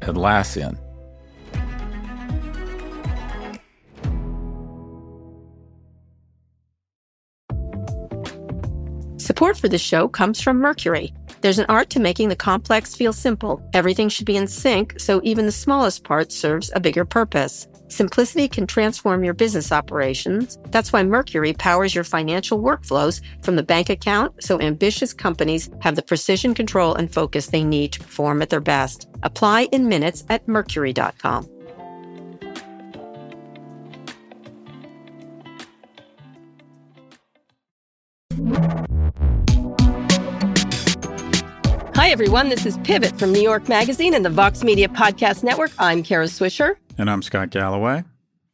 Atlassian. Support for this show comes from Mercury. There's an art to making the complex feel simple. Everything should be in sync, so even the smallest part serves a bigger purpose. Simplicity can transform your business operations. That's why Mercury powers your financial workflows from the bank account so ambitious companies have the precision, control, and focus they need to perform at their best. Apply in minutes at mercury.com. Hi, everyone. This is Pivot from New York Magazine and the Vox Media Podcast Network. I'm Kara Swisher. And I'm Scott Galloway.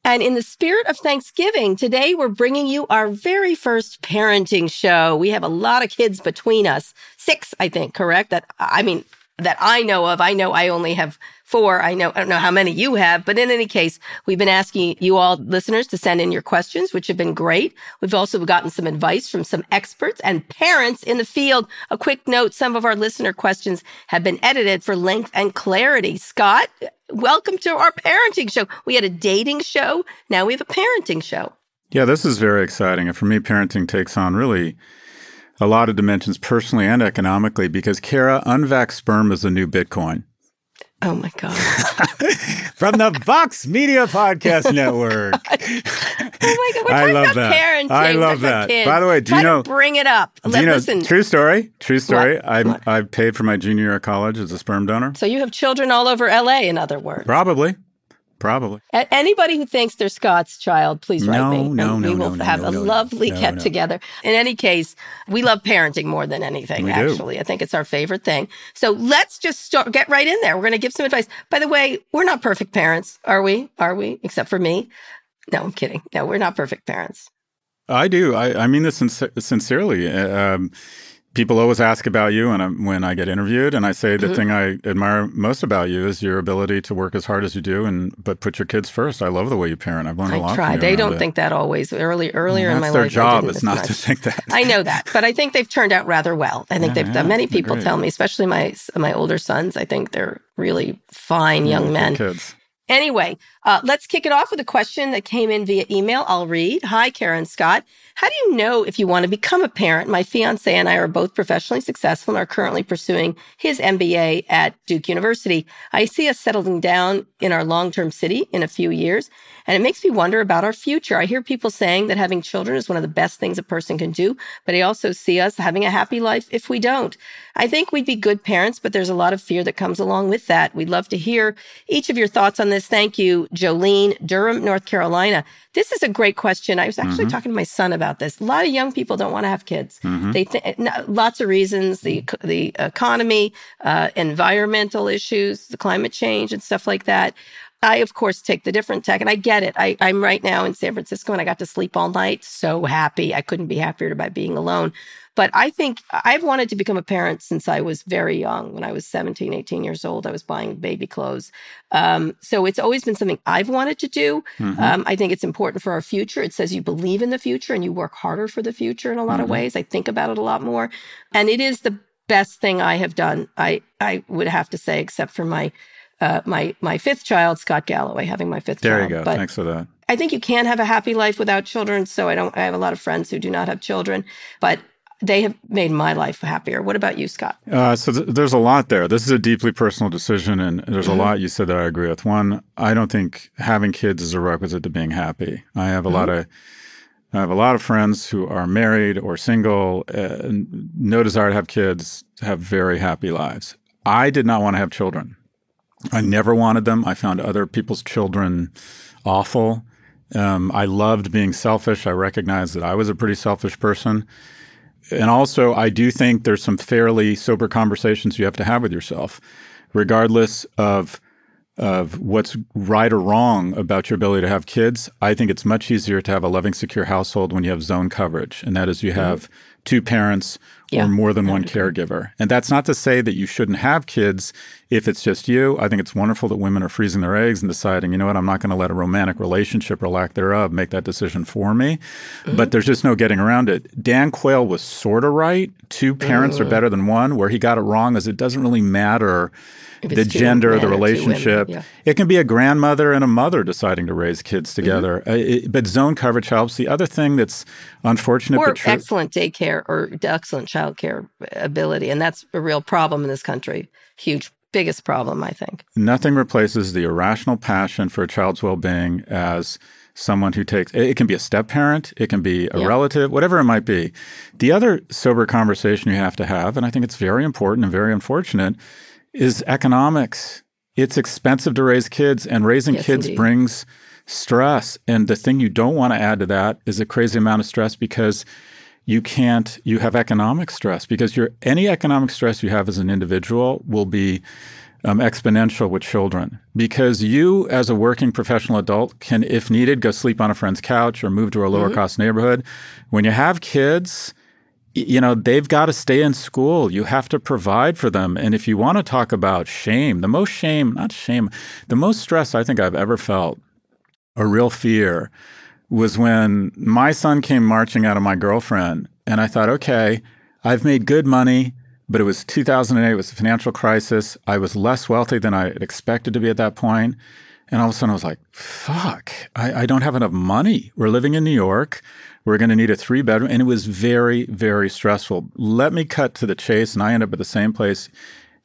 And in the spirit of Thanksgiving, today we're bringing you our very first parenting show. We have a lot of kids between us. Six, I think, correct? That, I mean, that I know of. I know I only have four. I know, I don't know how many you have, but in any case, we've been asking you all listeners to send in your questions, which have been great. We've also gotten some advice from some experts and parents in the field. A quick note. Some of our listener questions have been edited for length and clarity. Scott, welcome to our parenting show. We had a dating show. Now we have a parenting show. Yeah, this is very exciting. And for me, parenting takes on really a lot of dimensions personally and economically because Kara, unvaxxed sperm is the new Bitcoin. Oh my God. From the Vox Media Podcast oh Network. oh my God. We're I love that. parenting. I love that. kids. By the way, do Try you know- bring it up. Do Let, you know, listen. true story, true story. I What? I paid for my junior year of college as a sperm donor. So you have children all over LA, in other words. Probably. Probably. A- Anybody who thinks they're Scott's child, please write No, me. no, and no, we will no, have no, a lovely get together. In any case, we love parenting more than anything, We do. actually. I think it's our favorite thing. So let's just start, get right in there. We're going to give some advice. By the way, we're not perfect parents, are we? Are we? Except for me. No, I'm kidding. No, we're not perfect parents. I do. I, I mean this sincer- sincerely. Uh, Um, people always ask about you and when I get interviewed, and I say the Mhm. thing I admire most about you is your ability to work as hard as you do, and but put your kids first. I love the way you parent. I've learned a lot. I try. They don't it. think that always. Early, earlier in my their life, I job. as not much. to think that. I know that, but I think they've turned out rather well. I think Yeah, they've yeah, done. Many people great. tell me, especially my my older sons. I think they're really fine young men. kids. Anyway, uh, let's kick it off with a question that came in via email. I'll read. Hi, Karen Scott. How do you know if you want to become a parent? My fiance and I are both professionally successful and are currently pursuing his MBA at Duke University. I see us settling down in our long term city in a few years, and it makes me wonder about our future. I hear people saying that having children is one of the best things a person can do, but I also see us having a happy life if we don't. I think we'd be good parents, but there's a lot of fear that comes along with that. We'd love to hear each of your thoughts on this. Thank you, Jolene, Durham, North Carolina. This is a great question. I was actually Mhm. talking to my son about this. A lot of young people don't want to have kids. Mhm. They think lots of reasons: the the economy, uh, environmental issues, the climate change, and stuff like that. I, of course, take the different tech, and I get it. I, I'm right now in San Francisco, and I got to sleep all night. So happy! I couldn't be happier about being alone. But I think I've wanted to become a parent since I was very young. When I was 17, 18 years old, I was buying baby clothes. Um, so it's always been something I've wanted to do. Mhm. Um, I think it's important for our future. It says you believe in the future and you work harder for the future in a lot of Mhm. ways. I think about it a lot more. And it is the best thing I have done. I, I would have to say, except for my, uh, my, my fifth child, Scott Galloway, having my fifth there child. you go. But Thanks for that. I think you can have a happy life without children. So I don't, I have a lot of friends who do not have children, but they have made my life happier. What about you, Scott? Uh, so th- there's a lot there. This is a deeply personal decision, and there's Mhm. a lot you said that I agree with. One, I don't think having kids is a requisite to being happy. I have a lot Mm-hmm. of I have a lot of friends who are married or single, uh, no desire to have kids, have very happy lives. I did not want to have children. I never wanted them. I found other people's children awful. Um, I loved being selfish. I recognized that I was a pretty selfish person. And also, I do think there's some fairly sober conversations you have to have with yourself, regardless of of what's right or wrong about your ability to have kids. I think it's much easier to have a loving, secure household when you have zone coverage, and that is you mm-hmm. have mm-hmm. Two parents yeah, or more than one caregiver. And that's not to say that you shouldn't have kids if it's just you. I think it's wonderful that women are freezing their eggs and deciding, you know what, I'm not going to let a romantic relationship or lack thereof make that decision for me. Mm-hmm. But there's just no getting around it. Dan Quayle was sort of right. Two parents are better than one. Where he got it wrong is it doesn't really matter the gender, the relationship. Yeah. It can be a grandmother and a mother deciding to raise kids mm-hmm. together. Mm-hmm. Uh, it, but zone coverage helps. The other thing that's unfortunate, or but true, excellent daycare or excellent childcare ability, and that's a real problem in this country. Huge, biggest problem, I think. Nothing replaces the irrational passion for a child's well-being as someone who takes it can be a step parent, it can be a yeah. relative, whatever it might be. The other sober conversation you have to have, and I think it's very important and very unfortunate, is economics. It's expensive to raise kids, and raising yes, kids indeed. brings stress. And the thing you don't want to add to that is a crazy amount of stress because you can't you have economic stress because your any economic stress you have as an individual will be um, exponential with children because you as a working professional adult can if needed go sleep on a friend's couch or move to a lower mm-hmm. cost neighborhood when you have kids you know, they've got to stay in school. You have to provide for them. And if you want to talk about shame, the most shame, not shame, the most stress I think I've ever felt, a real fear, was when my son came marching out of my girlfriend. And I thought, okay, I've made good money, but it was 2008, it was a financial crisis. I was less wealthy than I expected to be at that point. And all of a sudden I was like, fuck, I, I don't have enough money. We're living in New York. We're going to need a three bedroom. And it was very, very stressful. Let me cut to the chase. And I ended up at the same place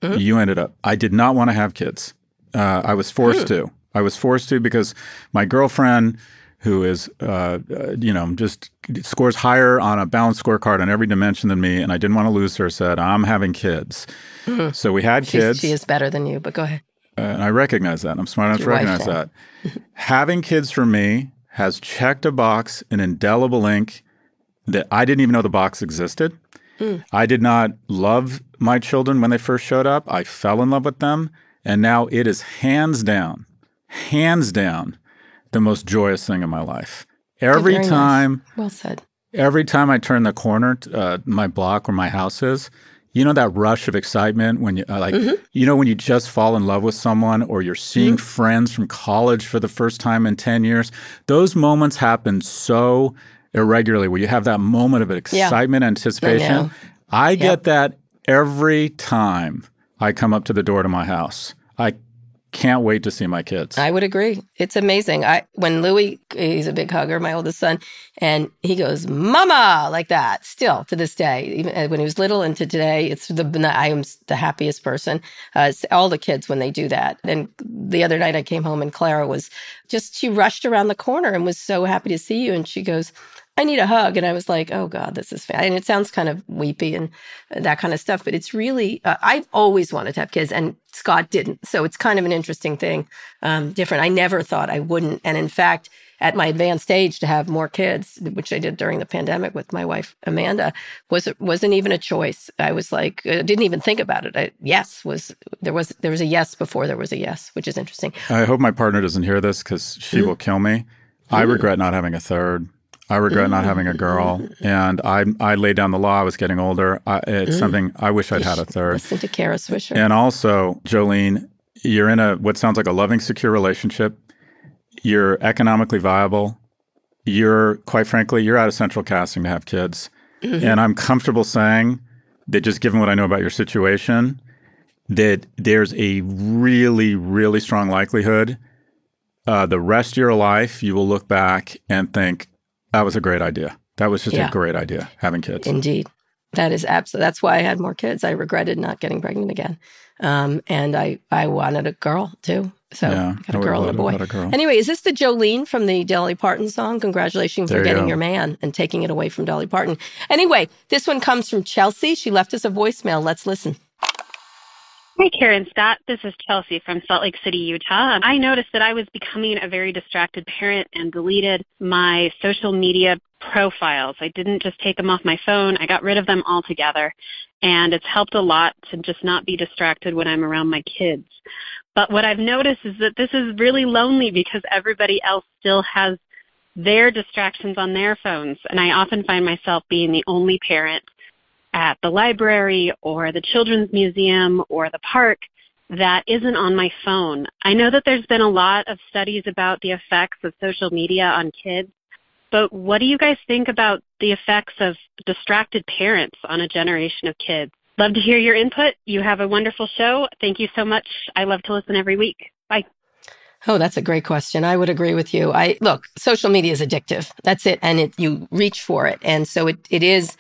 mm-hmm. you ended up. I did not want to have kids. Uh, I was forced mm. to. I was forced to because my girlfriend, who is, uh, uh, you know, just scores higher on a balanced scorecard on every dimension than me, and I didn't want to lose her, said, I'm having kids. Mm-hmm. So we had She's, kids. She is better than you, but go ahead. Uh, and I recognize that. I'm smart enough to recognize that. having kids for me has checked a box in indelible ink that I didn't even know the box existed. Mm. I did not love my children when they first showed up. I fell in love with them. And now it is hands down, hands down, the most joyous thing in my life. Every time, nice. well said. Every time I turn the corner, uh, my block where my house is, you know that rush of excitement when you uh, like mm-hmm. you know when you just fall in love with someone or you're seeing mm-hmm. friends from college for the first time in 10 years those moments happen so irregularly where you have that moment of excitement yeah. anticipation i, I get that every time i come up to the door to my house i can't wait to see my kids. I would agree. It's amazing. I when Louis, he's a big hugger, my oldest son, and he goes "Mama" like that. Still to this day, even uh, when he was little and to today, it's the I am the happiest person. Uh, all the kids when they do that. And the other night I came home and Clara was just she rushed around the corner and was so happy to see you, and she goes, I need a hug. And I was like, oh God, this is fine. And it sounds kind of weepy and that kind of stuff, but it's really, uh, I've always wanted to have kids and Scott didn't. So it's kind of an interesting thing, um, different. I never thought I wouldn't. And in fact, at my advanced age to have more kids, which I did during the pandemic with my wife Amanda, was wasn't even a choice. I was like, I uh, didn't even think about it. I, yes was there was there was a yes before there was a yes, which is interesting. I hope my partner doesn't hear this because she mm-hmm. will kill me. I mm-hmm. regret not having a third. I regret not having a girl, and I I laid down the law. I was getting older. I, it's mm. something I wish I'd had a third. Listen to Kara Swisher. And also, Jolene, you're in a what sounds like a loving, secure relationship. You're economically viable. You're quite frankly, you're out of central casting to have kids, mm-hmm. and I'm comfortable saying that just given what I know about your situation, that there's a really, really strong likelihood uh, the rest of your life you will look back and think that was a great idea. That was just yeah. a great idea, having kids. Indeed. That is absolutely, that's why I had more kids. I regretted not getting pregnant again. Um, and I, I wanted a girl too. So yeah, I got a girl and a boy. A girl. Anyway, is this the Jolene from the Dolly Parton song? Congratulations there for getting you your man and taking it away from Dolly Parton. Anyway, this one comes from Chelsea. She left us a voicemail. Let's listen. Hi, Karen Scott. This is Chelsea from Salt Lake City, Utah. Um, I noticed that I was becoming a very distracted parent and deleted my social media profiles. I didn't just take them off my phone. I got rid of them altogether. And it's helped a lot to just not be distracted when I'm around my kids. But what I've noticed is that this is really lonely because everybody else still has their distractions on their phones. And I often find myself being the only parent at the library or the children's museum or the park that isn't on my phone. I know that there's been a lot of studies about the effects of social media on kids, but what do you guys think about the effects of distracted parents on a generation of kids? Love to hear your input. You have a wonderful show. Thank you so much. I love to listen every week. Bye. Oh, that's a great question. I would agree with you. I look, social media is addictive. That's it. And it, you reach for it. And so it, it is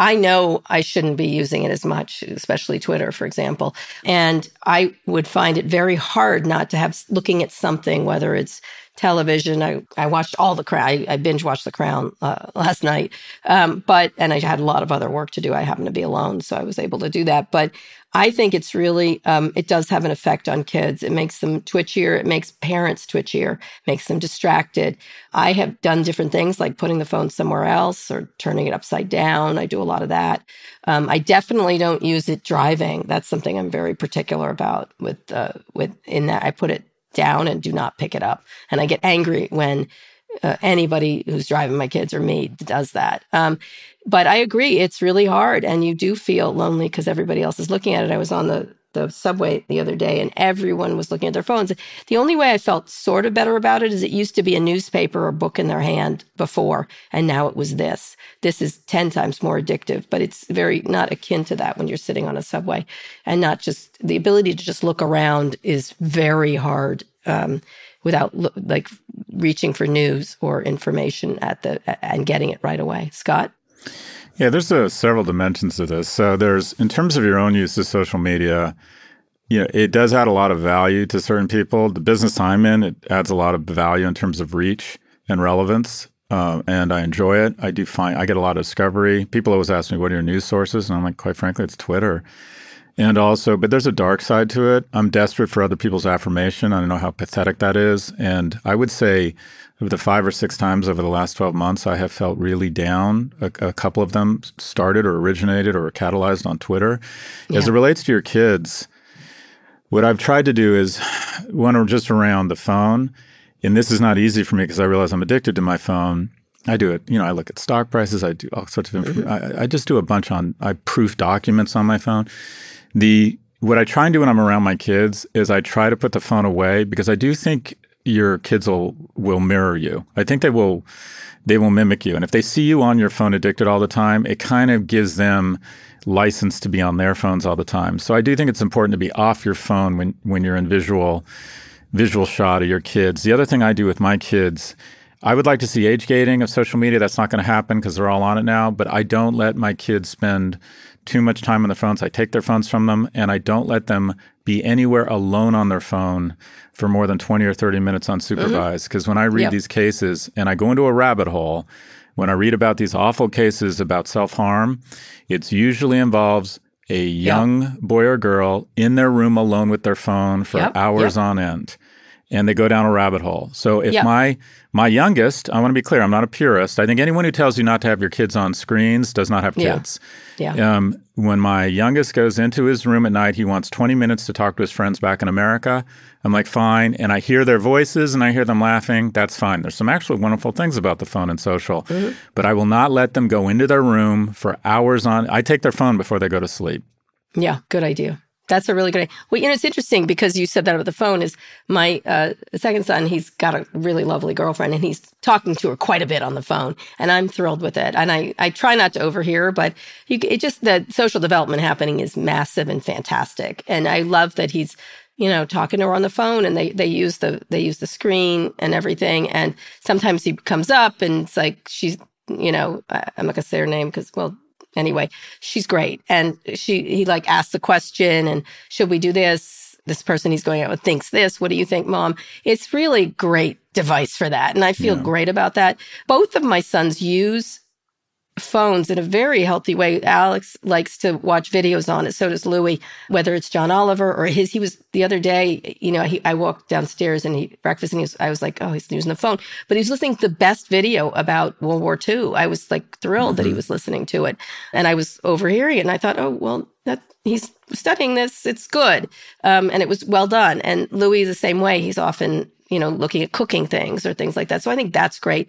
I know I shouldn't be using it as much, especially Twitter, for example. And I would find it very hard not to have looking at something, whether it's television. I, I watched all the Crown. I, I binge watched the Crown uh, last night. Um, but, and I had a lot of other work to do. I happened to be alone, so I was able to do that. But I think it's really, um, it does have an effect on kids. It makes them twitchier. It makes parents twitchier, makes them distracted. I have done different things like putting the phone somewhere else or turning it upside down. I do a lot of that. Um, I definitely don't use it driving. That's something I'm very particular about with, uh, with, in that I put it down and do not pick it up. And I get angry when uh, anybody who's driving my kids or me does that. Um, but I agree, it's really hard, and you do feel lonely because everybody else is looking at it. I was on the the subway the other day, and everyone was looking at their phones. The only way I felt sort of better about it is it used to be a newspaper or book in their hand before, and now it was this. This is ten times more addictive, but it's very not akin to that when you're sitting on a subway, and not just the ability to just look around is very hard. Um, without like reaching for news or information at the and getting it right away. Scott? Yeah, there's uh, several dimensions to this. So there's in terms of your own use of social media, you know, it does add a lot of value to certain people. The business I'm in, it adds a lot of value in terms of reach and relevance. Uh, and I enjoy it. I do find I get a lot of discovery. People always ask me, "What are your news sources?" And I'm like, quite frankly, it's Twitter. And also, but there's a dark side to it. I'm desperate for other people's affirmation. I don't know how pathetic that is. And I would say the five or six times over the last 12 months, I have felt really down. A, a couple of them started or originated or catalyzed on Twitter. Yeah. As it relates to your kids, what I've tried to do is when we're just around the phone, and this is not easy for me because I realize I'm addicted to my phone. I do it. You know, I look at stock prices. I do all sorts of information. Mm-hmm. I, I just do a bunch on. I proof documents on my phone. The what I try and do when I'm around my kids is I try to put the phone away because I do think your kids will will mirror you. I think they will they will mimic you. And if they see you on your phone addicted all the time, it kind of gives them license to be on their phones all the time. So I do think it's important to be off your phone when when you're in visual visual shot of your kids. The other thing I do with my kids I would like to see age gating of social media. That's not going to happen because they're all on it now. But I don't let my kids spend too much time on the phones. I take their phones from them and I don't let them be anywhere alone on their phone for more than 20 or 30 minutes unsupervised. Because mm-hmm. when I read yep. these cases and I go into a rabbit hole, when I read about these awful cases about self harm, it usually involves a young yep. boy or girl in their room alone with their phone for yep. hours on end and they go down a rabbit hole. So if yep. my my youngest, I want to be clear, I'm not a purist. I think anyone who tells you not to have your kids on screens does not have kids. Yeah. yeah. Um, when my youngest goes into his room at night, he wants 20 minutes to talk to his friends back in America. I'm like, fine. And I hear their voices and I hear them laughing. That's fine. There's some actually wonderful things about the phone and social, mm-hmm. but I will not let them go into their room for hours on. I take their phone before they go to sleep. Yeah, good idea. That's a really good. Well, you know, it's interesting because you said that over the phone. Is my uh, second son? He's got a really lovely girlfriend, and he's talking to her quite a bit on the phone, and I'm thrilled with it. And I, I try not to overhear, but you, it just the social development happening is massive and fantastic. And I love that he's, you know, talking to her on the phone, and they they use the they use the screen and everything. And sometimes he comes up, and it's like she's, you know, I'm not gonna say her name because well, anyway, she's great. And she, he like asked the question and should we do this? This person he's going out with thinks this. What do you think, mom? It's really great device for that. And I feel yeah. great about that. Both of my sons use phones in a very healthy way. Alex likes to watch videos on it. So does Louis, whether it's John Oliver or his. He was the other day, you know, he, I walked downstairs and he breakfast and he was, I was like, oh, he's using the phone, but he was listening to the best video about World War II. I was like thrilled mm-hmm. that he mm-hmm. was listening to it and I was overhearing it. And I thought, oh, well, that he's studying this. It's good. Um, and it was well done. And Louis the same way. He's often, you know, looking at cooking things or things like that. So I think that's great.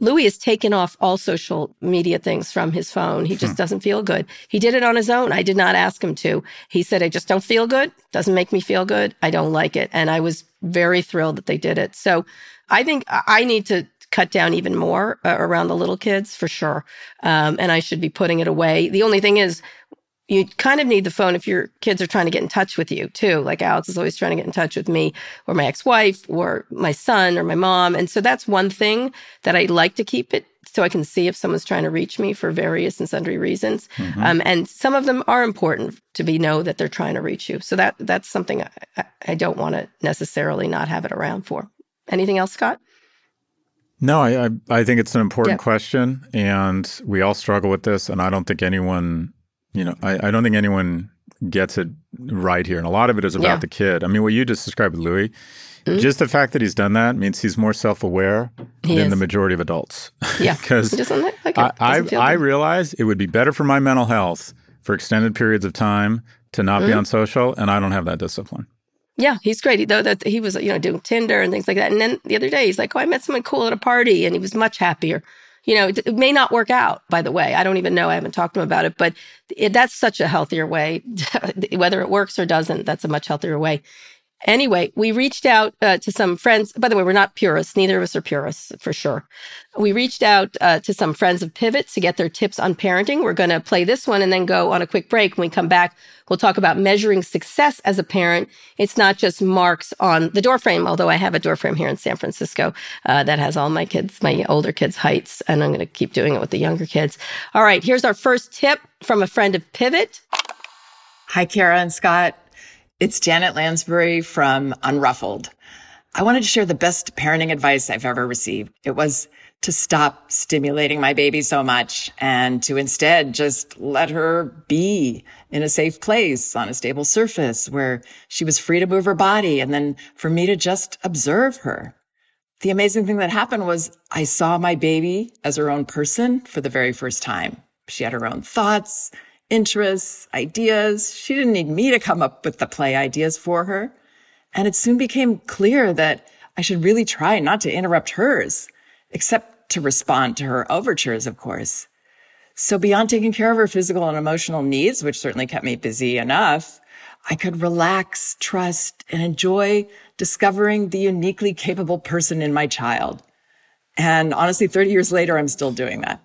Louis has taken off all social media things from his phone. He just hmm. doesn't feel good. He did it on his own. I did not ask him to. He said, I just don't feel good. Doesn't make me feel good. I don't like it. And I was very thrilled that they did it. So I think I need to cut down even more uh, around the little kids for sure. Um, and I should be putting it away. The only thing is, you kind of need the phone if your kids are trying to get in touch with you too. Like Alex is always trying to get in touch with me or my ex-wife or my son or my mom. And so that's one thing that I like to keep it so I can see if someone's trying to reach me for various and sundry reasons. Mm-hmm. Um, and some of them are important to be know that they're trying to reach you. So that that's something I, I don't want to necessarily not have it around for. Anything else, Scott? No, I, I, I think it's an important question, and we all struggle with this. And I don't think anyone you know, I, I don't think anyone gets it right here. And a lot of it is about yeah. the kid. I mean, what you just described with Louis, mm-hmm. just the fact that he's done that means he's more self aware than is. the majority of adults. Yeah. Because like I, I, I realize it would be better for my mental health for extended periods of time to not mm-hmm. be on social, and I don't have that discipline. Yeah, he's great. He, though that he was, you know, doing Tinder and things like that. And then the other day, he's like, "Oh, I met someone cool at a party," and he was much happier you know, it, may not work out, by the way. I don't even know. I haven't talked to him about it, but it, that's such a healthier way. Whether it works or doesn't, that's a much healthier way. Anyway, we reached out uh, to some friends. By the way, we're not purists. Neither of us are purists for sure. We reached out uh, to some friends of Pivot to get their tips on parenting. We're going to play this one and then go on a quick break. When we come back, we'll talk about measuring success as a parent. It's not just marks on the doorframe, although I have a doorframe here in San Francisco uh, that has all my kids, my older kids' heights, and I'm going to keep doing it with the younger kids. All right, here's our first tip from a friend of Pivot. Hi, Kara and Scott. It's Janet Lansbury from Unruffled. I wanted to share the best parenting advice I've ever received. It was to stop stimulating my baby so much and to instead just let her be in a safe place on a stable surface where she was free to move her body and then for me to just observe her. The amazing thing that happened was I saw my baby as her own person for the very first time. She had her own thoughts interests, ideas. She didn't need me to come up with the play ideas for her. And it soon became clear that I should really try not to interrupt hers, except to respond to her overtures, of course. So beyond taking care of her physical and emotional needs, which certainly kept me busy enough, I could relax, trust, and enjoy discovering the uniquely capable person in my child. And honestly, 30 years later, I'm still doing that.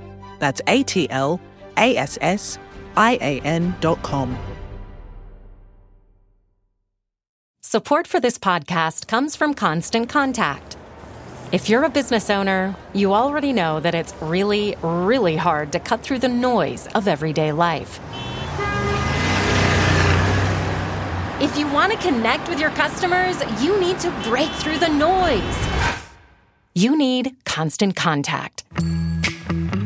That's A T L A S S I A N dot com. Support for this podcast comes from Constant Contact. If you're a business owner, you already know that it's really, really hard to cut through the noise of everyday life. If you want to connect with your customers, you need to break through the noise. You need Constant Contact.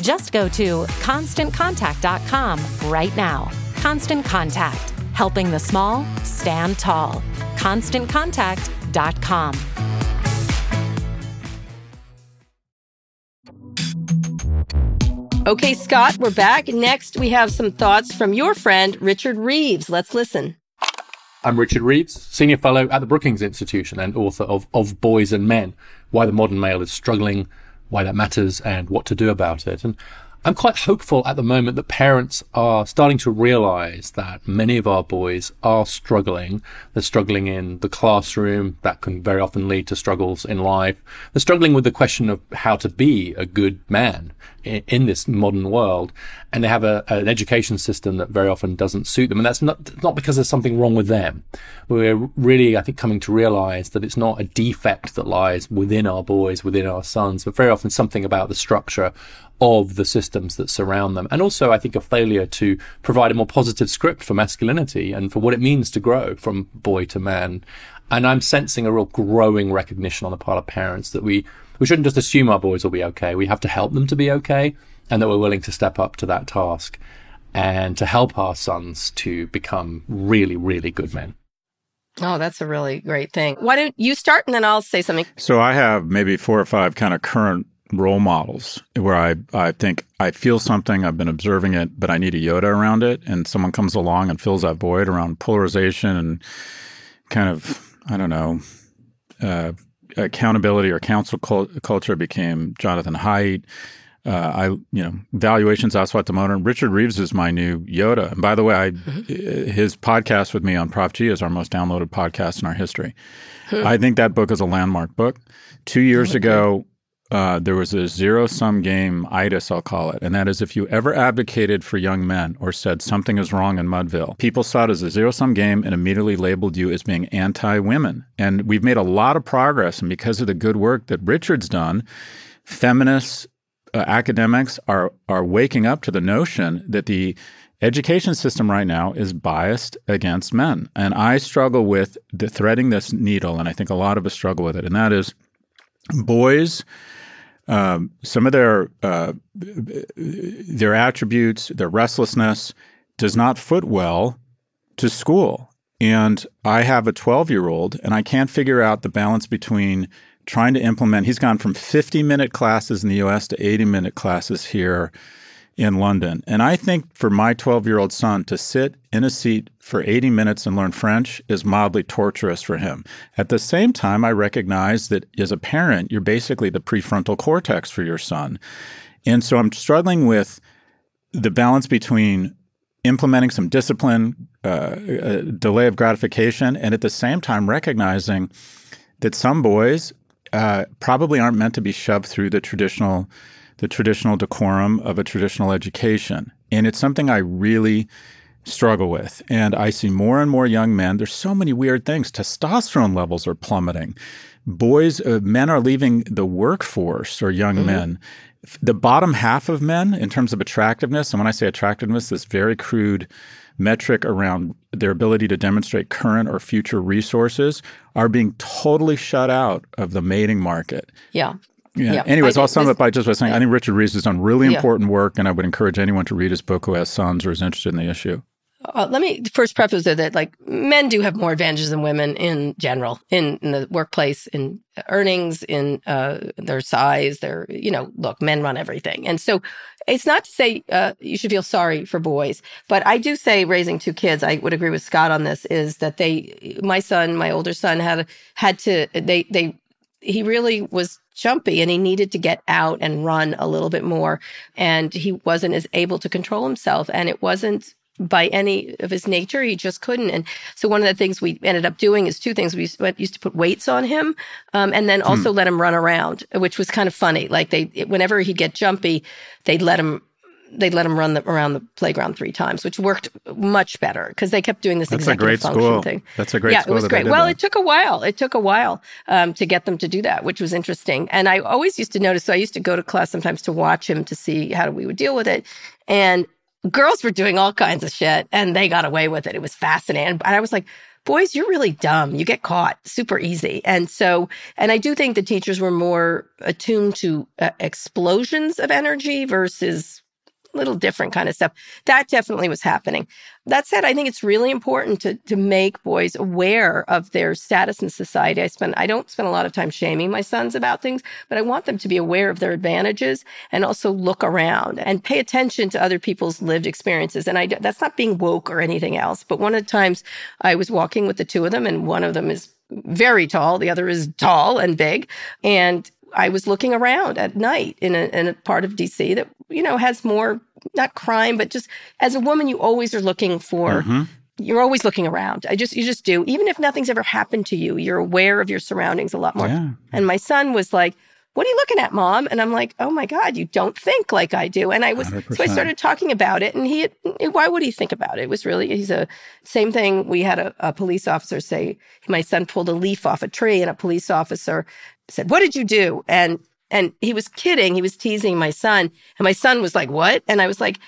Just go to constantcontact.com right now. Constant Contact, helping the small stand tall. ConstantContact.com. Okay, Scott, we're back. Next, we have some thoughts from your friend, Richard Reeves. Let's listen. I'm Richard Reeves, Senior Fellow at the Brookings Institution and author of Of Boys and Men Why the Modern Male is Struggling, Why That Matters, and What to Do About It. And I'm quite hopeful at the moment that parents are starting to realize that many of our boys are struggling. They're struggling in the classroom. That can very often lead to struggles in life. They're struggling with the question of how to be a good man in, this modern world. And they have a, an education system that very often doesn't suit them. And that's not, not because there's something wrong with them. We're really, I think, coming to realize that it's not a defect that lies within our boys, within our sons, but very often something about the structure of the systems that surround them. And also, I think, a failure to provide a more positive script for masculinity and for what it means to grow from boy to man. And I'm sensing a real growing recognition on the part of parents that we, we shouldn't just assume our boys will be okay. We have to help them to be okay and that we're willing to step up to that task and to help our sons to become really, really good men. Oh, that's a really great thing. Why don't you start and then I'll say something? So I have maybe four or five kind of current role models where I, I think I feel something, I've been observing it, but I need a Yoda around it. And someone comes along and fills that void around polarization and kind of, I don't know, uh, accountability or cancel culture became Jonathan Haidt. Uh, I, you know, valuations. The modern Richard Reeves is my new Yoda. And by the way, I, mm-hmm. his podcast with me on Prof G is our most downloaded podcast in our history. I think that book is a landmark book. Two years oh, ago, uh, there was a zero sum game itis, I'll call it. And that is if you ever advocated for young men or said something is wrong in Mudville, people saw it as a zero sum game and immediately labeled you as being anti women. And we've made a lot of progress. And because of the good work that Richard's done, feminists, uh, academics are, are waking up to the notion that the education system right now is biased against men. And I struggle with the threading this needle, and I think a lot of us struggle with it. And that is boys um, some of their uh, their attributes, their restlessness, does not foot well to school. And I have a 12 year old, and I can't figure out the balance between trying to implement. He's gone from 50 minute classes in the U.S. to 80 minute classes here in London. And I think for my 12 year old son to sit in a seat for 80 minutes and learn French is mildly torturous for him. At the same time, I recognize that as a parent, you're basically the prefrontal cortex for your son. And so I'm struggling with the balance between implementing some discipline, uh, delay of gratification, and at the same time recognizing that some boys uh, probably aren't meant to be shoved through the traditional the traditional decorum of a traditional education. And it's something I really struggle with. And I see more and more young men. There's so many weird things. Testosterone levels are plummeting. Boys, uh, men are leaving the workforce, or young mm-hmm. men. The bottom half of men, in terms of attractiveness, and when I say attractiveness, this very crude metric around their ability to demonstrate current or future resources, are being totally shut out of the mating market. Yeah. Yeah. yeah. Anyways, I'll sum it up by just by saying I think Richard Reeves has done really yeah. important work, and I would encourage anyone to read his book who has sons or is interested in the issue. Uh, let me first preface that like men do have more advantages than women in general in, in the workplace, in earnings, in uh, their size. Their you know, look, men run everything, and so it's not to say uh, you should feel sorry for boys, but I do say raising two kids. I would agree with Scott on this. Is that they, my son, my older son, had had to they they he really was jumpy and he needed to get out and run a little bit more. And he wasn't as able to control himself. And it wasn't by any of his nature. He just couldn't. And so one of the things we ended up doing is two things. We used to put weights on him, um, and then also hmm. let him run around, which was kind of funny. Like they, whenever he'd get jumpy, they'd let him they let him run the, around the playground three times, which worked much better because they kept doing this That's executive a great function school. thing. That's a great yeah, it was great. Well, that. it took a while. It took a while um, to get them to do that, which was interesting. And I always used to notice. So I used to go to class sometimes to watch him to see how we would deal with it. And girls were doing all kinds of shit, and they got away with it. It was fascinating. And I was like boys, you're really dumb. You get caught super easy. And so, and I do think the teachers were more attuned to uh, explosions of energy versus little different kind of stuff. That definitely was happening. That said, I think it's really important to to make boys aware of their status in society. I spend I don't spend a lot of time shaming my sons about things, but I want them to be aware of their advantages and also look around and pay attention to other people's lived experiences. And I that's not being woke or anything else. But one of the times I was walking with the two of them, and one of them is very tall, the other is tall and big, and I was looking around at night in a, in a part of DC that, you know, has more, not crime, but just as a woman, you always are looking for, mm-hmm. you're always looking around. I just, you just do. Even if nothing's ever happened to you, you're aware of your surroundings a lot more. Yeah. And my son was like, what are you looking at, mom? And I'm like, oh my God, you don't think like I do. And I was, 100%. so I started talking about it and he, why would he think about it? It was really, he's a same thing. We had a, a police officer say, my son pulled a leaf off a tree and a police officer said, what did you do? And, and he was kidding. He was teasing my son and my son was like, what? And I was like,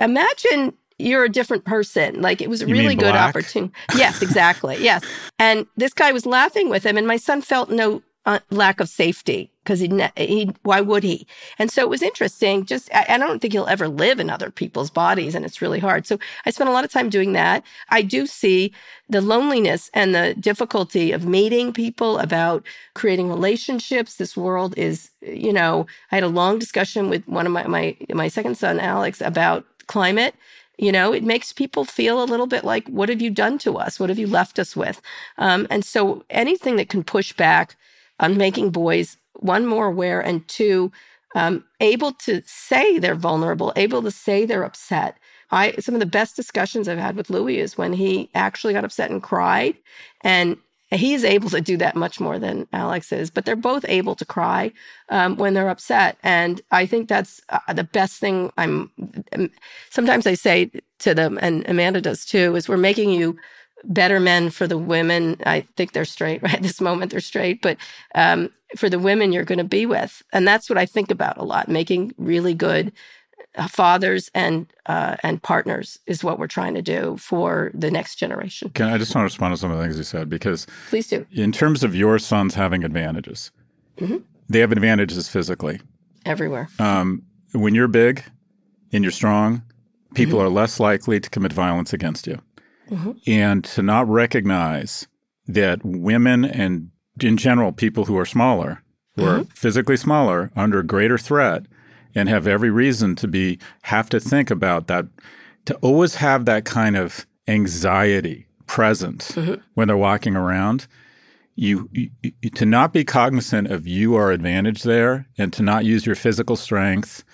imagine you're a different person. Like it was a you really good opportunity. Yes, exactly. yes. And this guy was laughing with him and my son felt no uh, lack of safety because he, he, why would he? And so it was interesting. Just, I, I, don't think he'll ever live in other people's bodies and it's really hard. So I spent a lot of time doing that. I do see the loneliness and the difficulty of meeting people about creating relationships. This world is, you know, I had a long discussion with one of my, my, my second son, Alex, about climate you know, it makes people feel a little bit like, what have you done to us? What have you left us with? Um, and so anything that can push back on making boys one more aware and two um, able to say they're vulnerable, able to say they're upset. I some of the best discussions I've had with Louis is when he actually got upset and cried, and he's able to do that much more than Alex is. But they're both able to cry um, when they're upset, and I think that's uh, the best thing. I'm um, sometimes I say to them, and Amanda does too, is we're making you better men for the women. I think they're straight right this moment. They're straight, but um, for the women you're going to be with, and that's what I think about a lot. Making really good uh, fathers and uh, and partners is what we're trying to do for the next generation. Can I just want to respond to some of the things you said because please do. In terms of your sons having advantages, mm-hmm. they have advantages physically everywhere. Um, when you're big and you're strong, people mm-hmm. are less likely to commit violence against you mm-hmm. and to not recognize that women and in general people who are smaller, who mm-hmm. are physically smaller, under greater threat, and have every reason to be have to think about that, to always have that kind of anxiety present mm-hmm. when they're walking around. You, you, to not be cognizant of you are advantage there, and to not use your physical strength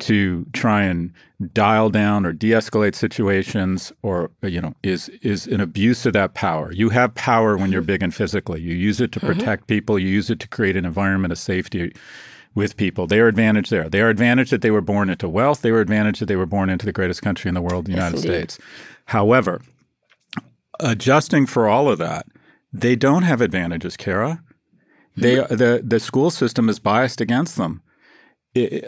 to try and dial down or de-escalate situations or you know is is an abuse of that power you have power when you're big and physically you use it to mm-hmm. protect mm-hmm. people you use it to create an environment of safety with people their advantage there their advantage that they were born into wealth their advantage that they were born into the greatest country in the world the yes, united indeed. states however adjusting for all of that they don't have advantages kara they mm-hmm. the the school system is biased against them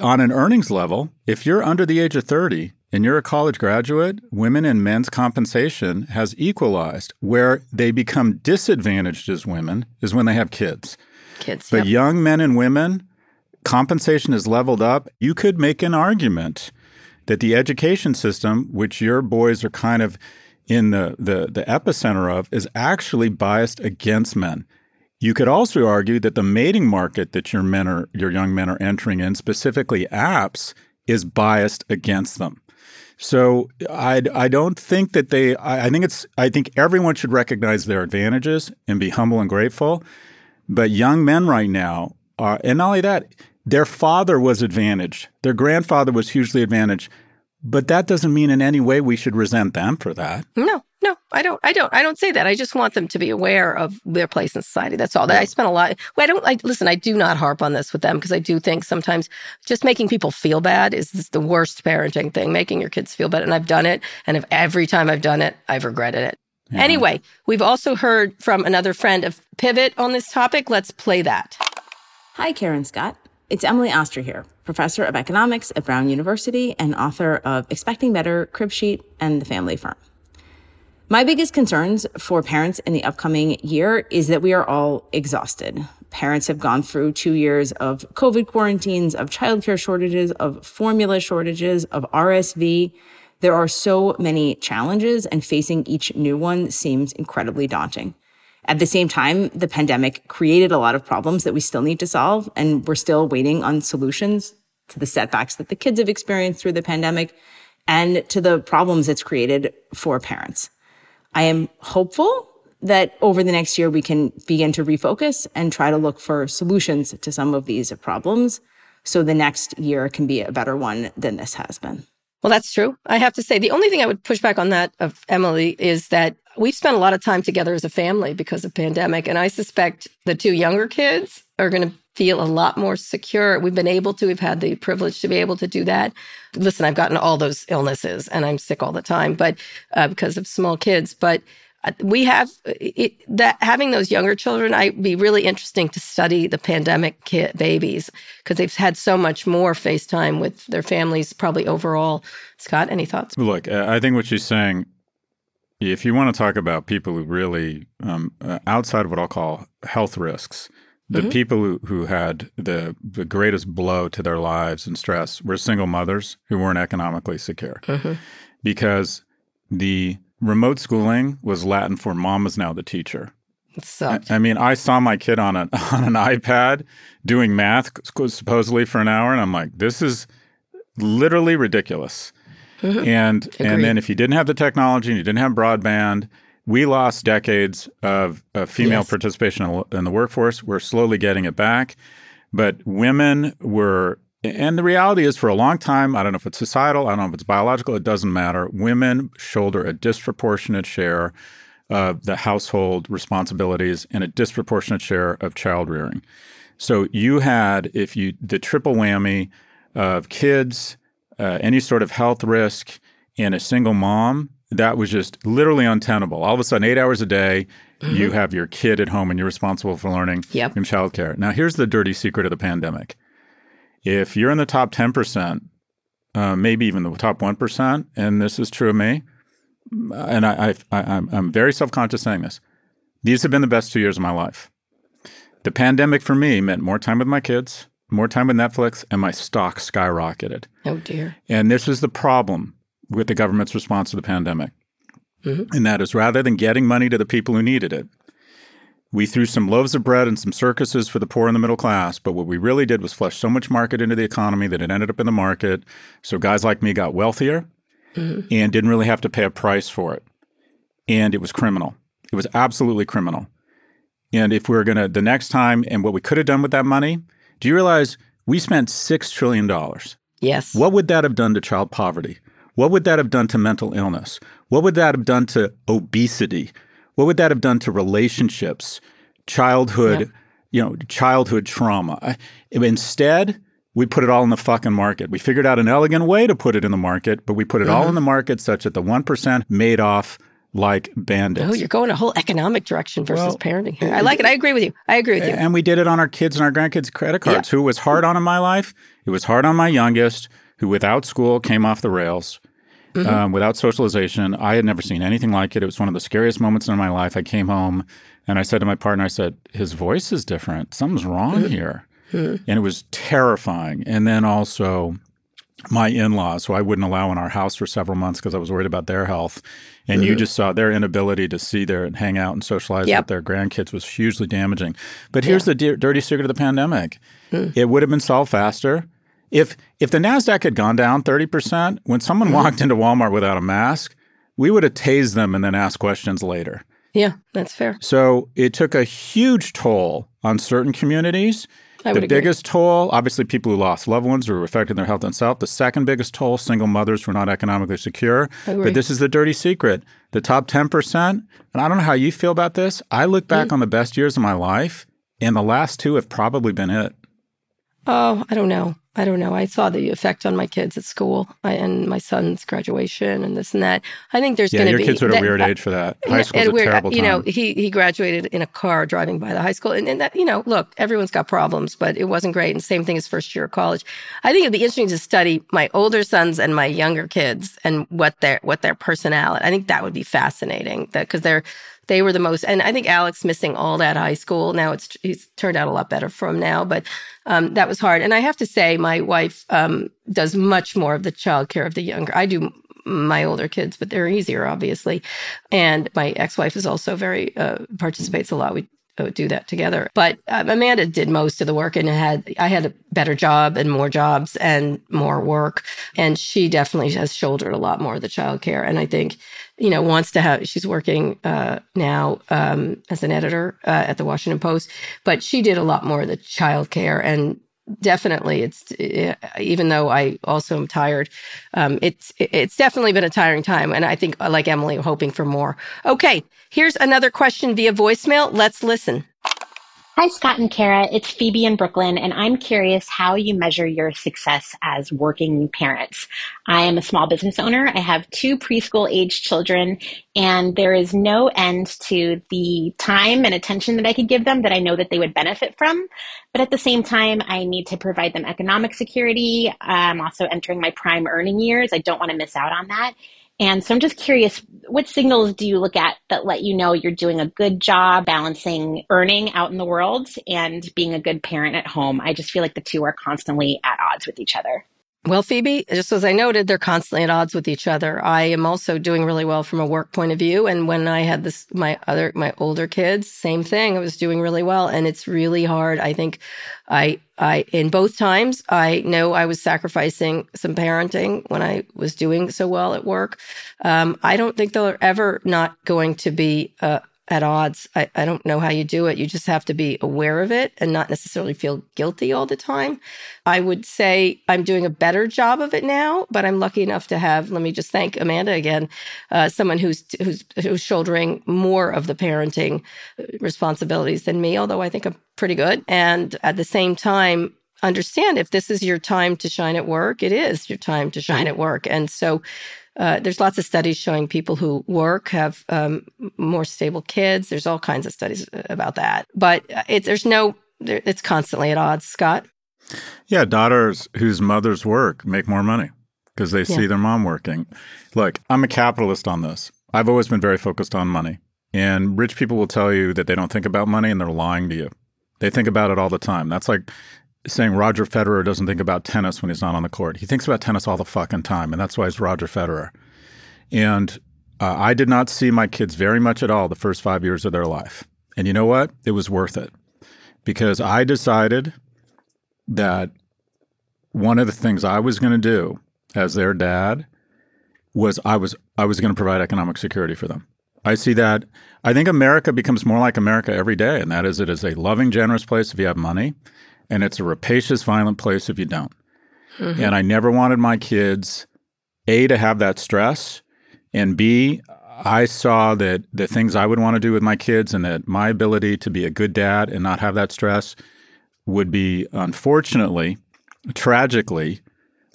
on an earnings level, if you're under the age of 30 and you're a college graduate, women and men's compensation has equalized. Where they become disadvantaged as women is when they have kids. Kids. But yep. young men and women, compensation is leveled up. You could make an argument that the education system, which your boys are kind of in the, the, the epicenter of, is actually biased against men. You could also argue that the mating market that your men are your young men are entering in, specifically apps, is biased against them. So I, I don't think that they I, I think it's I think everyone should recognize their advantages and be humble and grateful. But young men right now are, and not only that, their father was advantaged, their grandfather was hugely advantaged. But that doesn't mean in any way we should resent them for that. No, no, I don't. I don't. I don't say that. I just want them to be aware of their place in society. That's all. That I spent a lot. Well, I don't. I, listen. I do not harp on this with them because I do think sometimes just making people feel bad is the worst parenting thing. Making your kids feel bad, and I've done it. And if every time I've done it, I've regretted it. Yeah. Anyway, we've also heard from another friend of Pivot on this topic. Let's play that. Hi, Karen Scott. It's Emily Oster here, professor of economics at Brown University and author of Expecting Better, Crib Sheet, and The Family Firm. My biggest concerns for parents in the upcoming year is that we are all exhausted. Parents have gone through two years of COVID quarantines, of childcare shortages, of formula shortages, of RSV. There are so many challenges, and facing each new one seems incredibly daunting. At the same time, the pandemic created a lot of problems that we still need to solve, and we're still waiting on solutions to the setbacks that the kids have experienced through the pandemic and to the problems it's created for parents. I am hopeful that over the next year we can begin to refocus and try to look for solutions to some of these problems so the next year can be a better one than this has been. Well, that's true. I have to say, the only thing I would push back on that of Emily is that we've spent a lot of time together as a family because of pandemic. And I suspect the two younger kids are going to feel a lot more secure. We've been able to, we've had the privilege to be able to do that. Listen, I've gotten all those illnesses and I'm sick all the time, but uh, because of small kids, but uh, we have it, that having those younger children i'd be really interesting to study the pandemic kid babies because they've had so much more facetime with their families probably overall scott any thoughts look i think what she's saying if you want to talk about people who really, um, uh, outside of what I'll call health risks, the mm-hmm. people who, who had the, the greatest blow to their lives and stress were single mothers who weren't economically secure. Mm-hmm. Because the remote schooling was Latin for mom is now the teacher. I, I mean, I saw my kid on an on an iPad doing math supposedly for an hour, and I'm like, this is literally ridiculous. Mm-hmm. And Agreed. and then if you didn't have the technology and you didn't have broadband, we lost decades of, of female yes. participation in the workforce. We're slowly getting it back, but women were. And the reality is, for a long time, I don't know if it's societal, I don't know if it's biological, it doesn't matter. Women shoulder a disproportionate share of the household responsibilities and a disproportionate share of child rearing. So you had, if you, the triple whammy of kids, uh, any sort of health risk in a single mom, that was just literally untenable. All of a sudden, eight hours a day, mm-hmm. you have your kid at home and you're responsible for learning yep. and childcare. Now, here's the dirty secret of the pandemic. If you're in the top 10%, uh, maybe even the top 1%, and this is true of me, and I, I, I'm, I'm very self conscious saying this, these have been the best two years of my life. The pandemic for me meant more time with my kids, more time with Netflix, and my stock skyrocketed. Oh, dear. And this is the problem with the government's response to the pandemic. Mm-hmm. And that is rather than getting money to the people who needed it, we threw some loaves of bread and some circuses for the poor and the middle class. But what we really did was flush so much market into the economy that it ended up in the market. So guys like me got wealthier mm-hmm. and didn't really have to pay a price for it. And it was criminal. It was absolutely criminal. And if we are going to, the next time, and what we could have done with that money do you realize we spent $6 trillion? Yes. What would that have done to child poverty? What would that have done to mental illness? What would that have done to obesity? What would that have done to relationships, childhood, yep. you know, childhood trauma? Instead, we put it all in the fucking market. We figured out an elegant way to put it in the market, but we put it mm-hmm. all in the market such that the 1% made off like bandits. Oh, you're going a whole economic direction versus well, parenting here. I like it. I agree with you. I agree with you. And we did it on our kids and our grandkids' credit cards. Yeah. Who was hard on in my life? It was hard on my youngest, who without school came off the rails. Mm-hmm. Um, without socialization, I had never seen anything like it. It was one of the scariest moments in my life. I came home and I said to my partner, I said, his voice is different. Something's wrong mm-hmm. here. Mm-hmm. And it was terrifying. And then also, my in-laws who I wouldn't allow in our house for several months because I was worried about their health. And mm-hmm. you just saw their inability to see their and hang out and socialize yep. with their grandkids was hugely damaging. But here's yeah. the di- dirty secret of the pandemic: mm. it would have been solved faster if if the Nasdaq had gone down thirty percent when someone mm. walked into Walmart without a mask. We would have tased them and then asked questions later. Yeah, that's fair. So it took a huge toll on certain communities. I the would agree. biggest toll, obviously, people who lost loved ones or were affected their health and self. The second biggest toll, single mothers who are not economically secure. But this is the dirty secret. The top 10%, and I don't know how you feel about this. I look back mm. on the best years of my life, and the last two have probably been it. Oh, I don't know. I don't know. I saw the effect on my kids at school I, and my son's graduation and this and that. I think there's Yeah, going to be. your kids are at a weird age for that. High school's a weird- terrible You know, he he graduated in a car driving by the high school, and, and that you know, look, everyone's got problems, but it wasn't great. And same thing as first year of college. I think it'd be interesting to study my older sons and my younger kids and what their what their personality. I think that would be fascinating. That because they're they were the most, and I think Alex missing all that high school. Now it's he's turned out a lot better from now, but um, that was hard. And I have to say, my wife um, does much more of the child care of the younger. I do my older kids, but they're easier, obviously. And my ex-wife is also very uh, participates a lot. We do that together. But um, Amanda did most of the work, and had I had a better job and more jobs and more work, and she definitely has shouldered a lot more of the childcare. And I think, you know, wants to have. She's working uh, now um, as an editor uh, at the Washington Post, but she did a lot more of the childcare and definitely. It's uh, even though i also am tired um, it's it's definitely been a tiring time and i think like emily hoping for more. Okay here's another question via voicemail. Let's listen Hi, Scott and Kara. It's Phoebe in Brooklyn, and I'm curious how you measure your success as working parents. I am a small business owner. I have two preschool age children, and there is no end to the time and attention that I could give them that I know that they would benefit from. But at the same time, I need to provide them economic security. I'm also entering my prime earning years. I don't want to miss out on that. And so I'm just curious, what signals do you look at that let you know you're doing a good job balancing earning out in the world and being a good parent at home? I just feel like the two are constantly at odds with each other. Well, Phoebe, just as I noted, they're constantly at odds with each other. I am also doing really well from a work point of view. And when I had this, my other, my older kids, same thing. I was doing really well. And it's really hard. I think I, I, in both times, I know I was sacrificing some parenting when I was doing so well at work. Um, I don't think they're ever not going to be, uh, at odds. I, I don't know how you do it. You just have to be aware of it and not necessarily feel guilty all the time. I would say I'm doing a better job of it now, but I'm lucky enough to have, let me just thank Amanda again, uh, someone who's, who's, who's shouldering more of the parenting responsibilities than me, although I think I'm pretty good. And at the same time, understand if this is your time to shine at work, it is your time to shine at work. And so, uh, there's lots of studies showing people who work have um, more stable kids. There's all kinds of studies about that, but uh, it, there's no, it's constantly at odds. Scott, Yeah, daughters whose mothers work make more money because they see their mom working. Look, I'm a capitalist on this. I've always been very focused on money. And rich people will tell you that they don't think about money and they're lying to you. They think about it all the time. That's like saying Roger Federer doesn't think about tennis when he's not on the court. He thinks about tennis all the fucking time, and that's why he's Roger Federer. And uh, I did not see my kids very much at all the first five years of their life. And you know what? It was worth it because I decided that one of the things I was going to do as their dad was I was I was going to provide economic security for them. I see that I think America becomes more like America every day, and that is it is a loving, generous place if you have money, and it's a rapacious, violent place if you don't. Mm-hmm. And I never wanted my kids a to have that stress, and b I saw that the things I would want to do with my kids and that my ability to be a good dad and not have that stress would be unfortunately, tragically,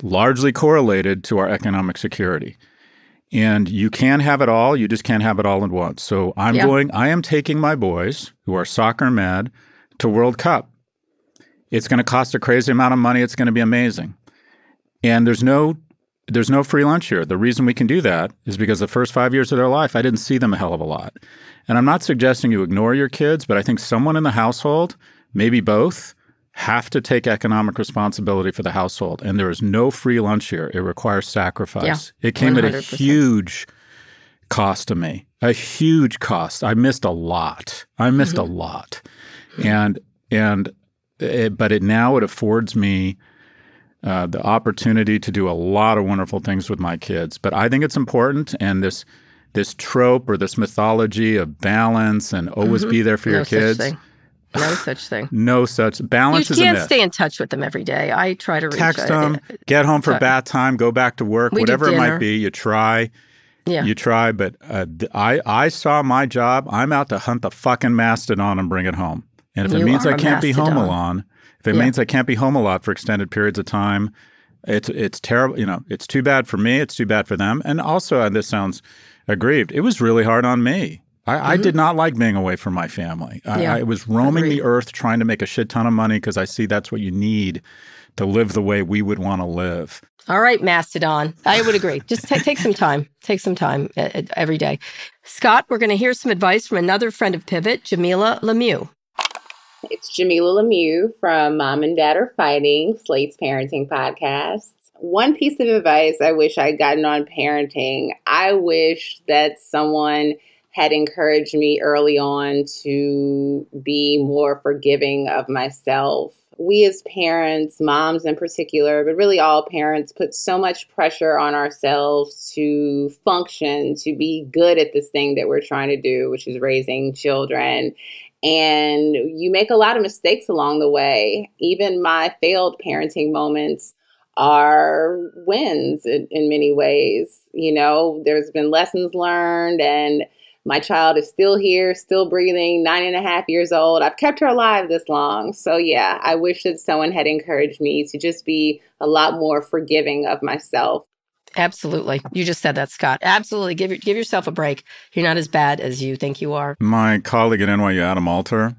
largely correlated to our economic security. And you can have it all, you just can't have it all at once. So I'm Yeah. going, I am taking my boys who are soccer mad to World Cup. It's going to cost a crazy amount of money. It's going to be amazing. And there's no there's no free lunch here. The reason we can do that is because the first five years of their life, I didn't see them a hell of a lot. And I'm not suggesting you ignore your kids, but I think someone in the household, maybe both, have to take economic responsibility for the household. And there is no free lunch here. It requires sacrifice. Yeah, it came at a huge cost to me, a huge cost. I missed a lot. I missed a lot. And, and, it, but it now it affords me uh, the opportunity to do a lot of wonderful things with my kids. But I think it's important, and this this trope or this mythology of balance and always Mhm. be there for No your kids. No such thing. No such balance you can't stay in touch with them every day. I try to reach Text them, get home for Sorry. bath time, go back to work, We whatever it might be. You try. Yeah. You try, but uh, I I saw my job. I'm out to hunt the fucking mastodon and bring it home. And if it means I can't be home alone, if it Yeah. means I can't be home a lot for extended periods of time, it's it's terrible. You know, it's too bad for me. It's too bad for them. And also, and this sounds aggrieved. It was really hard on me. I, I did not like being away from my family. I, Mm-hmm. Yeah. I was roaming Agreed. the earth trying to make a shit ton of money because I see that's what you need to live the way we would want to live. All right, Mastodon. I would agree. Just ta- take some time. Take some time every day. Scott, we're going to hear some advice from another friend of Pivot, Jamilah Lemieux. It's Jamilah Lemieux from Mom and Dad Are Fighting, Slate's parenting podcast. One piece of advice I wish I'd gotten on parenting I wish that someone had encouraged me early on to be more forgiving of myself. We, as parents, moms in particular, but really all parents, put so much pressure on ourselves to function, to be good at this thing that we're trying to do, which is raising children and you make a lot of mistakes along the way. Even my failed parenting moments are wins in, in many ways. You know, there's been lessons learned, and my child is still here, still breathing, nine and a half years old. I've kept her alive this long. So, yeah, I wish that someone had encouraged me to just be a lot more forgiving of myself. Absolutely. You just said that, Scott. Absolutely. Give, give yourself a break. You're not as bad as you think you are. My colleague at NYU, Adam Alter,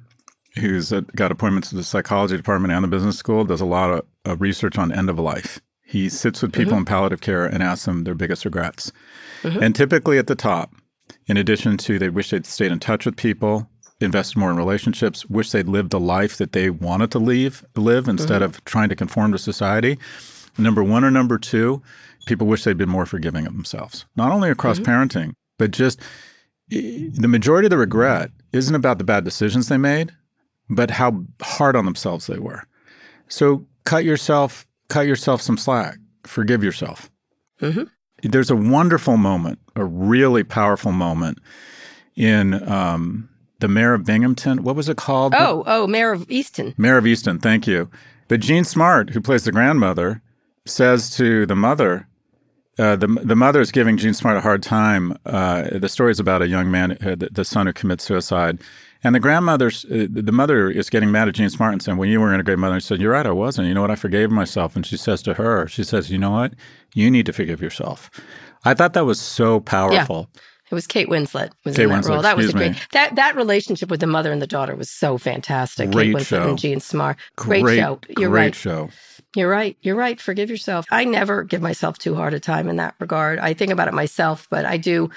who's got appointments to the psychology department and the business school, does a lot of, of research on end of life. He sits with people Mhm. in palliative care and asks them their biggest regrets. Mhm. And typically at the top, in addition to they wish they'd stayed in touch with people, invested more in relationships, wish they'd lived the life that they wanted to leave, live instead Mhm. of trying to conform to society. Number one or number two, people wish they'd been more forgiving of themselves, not only across Mhm. parenting, but just the majority of the regret isn't about the bad decisions they made, but how hard on themselves they were. So cut yourself, cut yourself some slack. Forgive yourself. Mhm. There's a wonderful moment, a really powerful moment in um, the Mayor of Binghamton. What was it called? Oh, oh, Mare of Easttown. Mare of Easttown, thank you. But Jean Smart, who plays the grandmother, says to the mother, uh, the the mother is giving Jean Smart a hard time. Uh, the story is about a young man, uh, the, the son who commits suicide, and the grandmother's uh, the mother is getting mad at Jean Smart and saying, "Well, you weren't a great mother." And she said, "You're right, I wasn't. You know what? I forgave myself." And she says to her, "She says, you know what? You need to forgive yourself." I thought that was so powerful. Yeah. It was Kate Winslet was Kate in that Winslet, role. That was a great me. that that relationship with the mother and the daughter was so fantastic. Great Kate Winslet show. and Jean Smart. Great, Great, show. You're great right. show. You're right. You're right. Forgive yourself. I never give myself too hard a time in that regard. I think about it myself, but I do.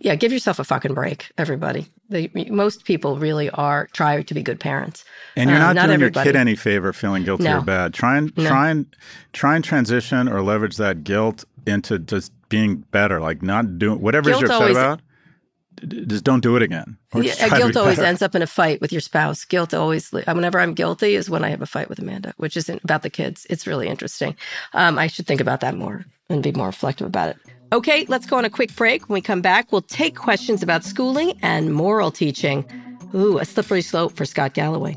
Yeah, give yourself a fucking break, everybody. They, most people really are try to be good parents, And you're Uh, not, doing everybody. your kid any favor feeling guilty No. or bad. Try and No. try and try and transition or leverage that guilt into just being better. Like not doing whatever Guilt you're upset always- about. Just don't do it again. Yeah, guilt always ends up in a fight with your spouse. Guilt always, whenever I'm guilty, is when I have a fight with Amanda, which isn't about the kids. It's really interesting. Um, I should think about that more and be more reflective about it. Okay, let's go on a quick break. When we come back, we'll take questions about schooling and moral teaching. Ooh, a slippery slope for Scott Galloway.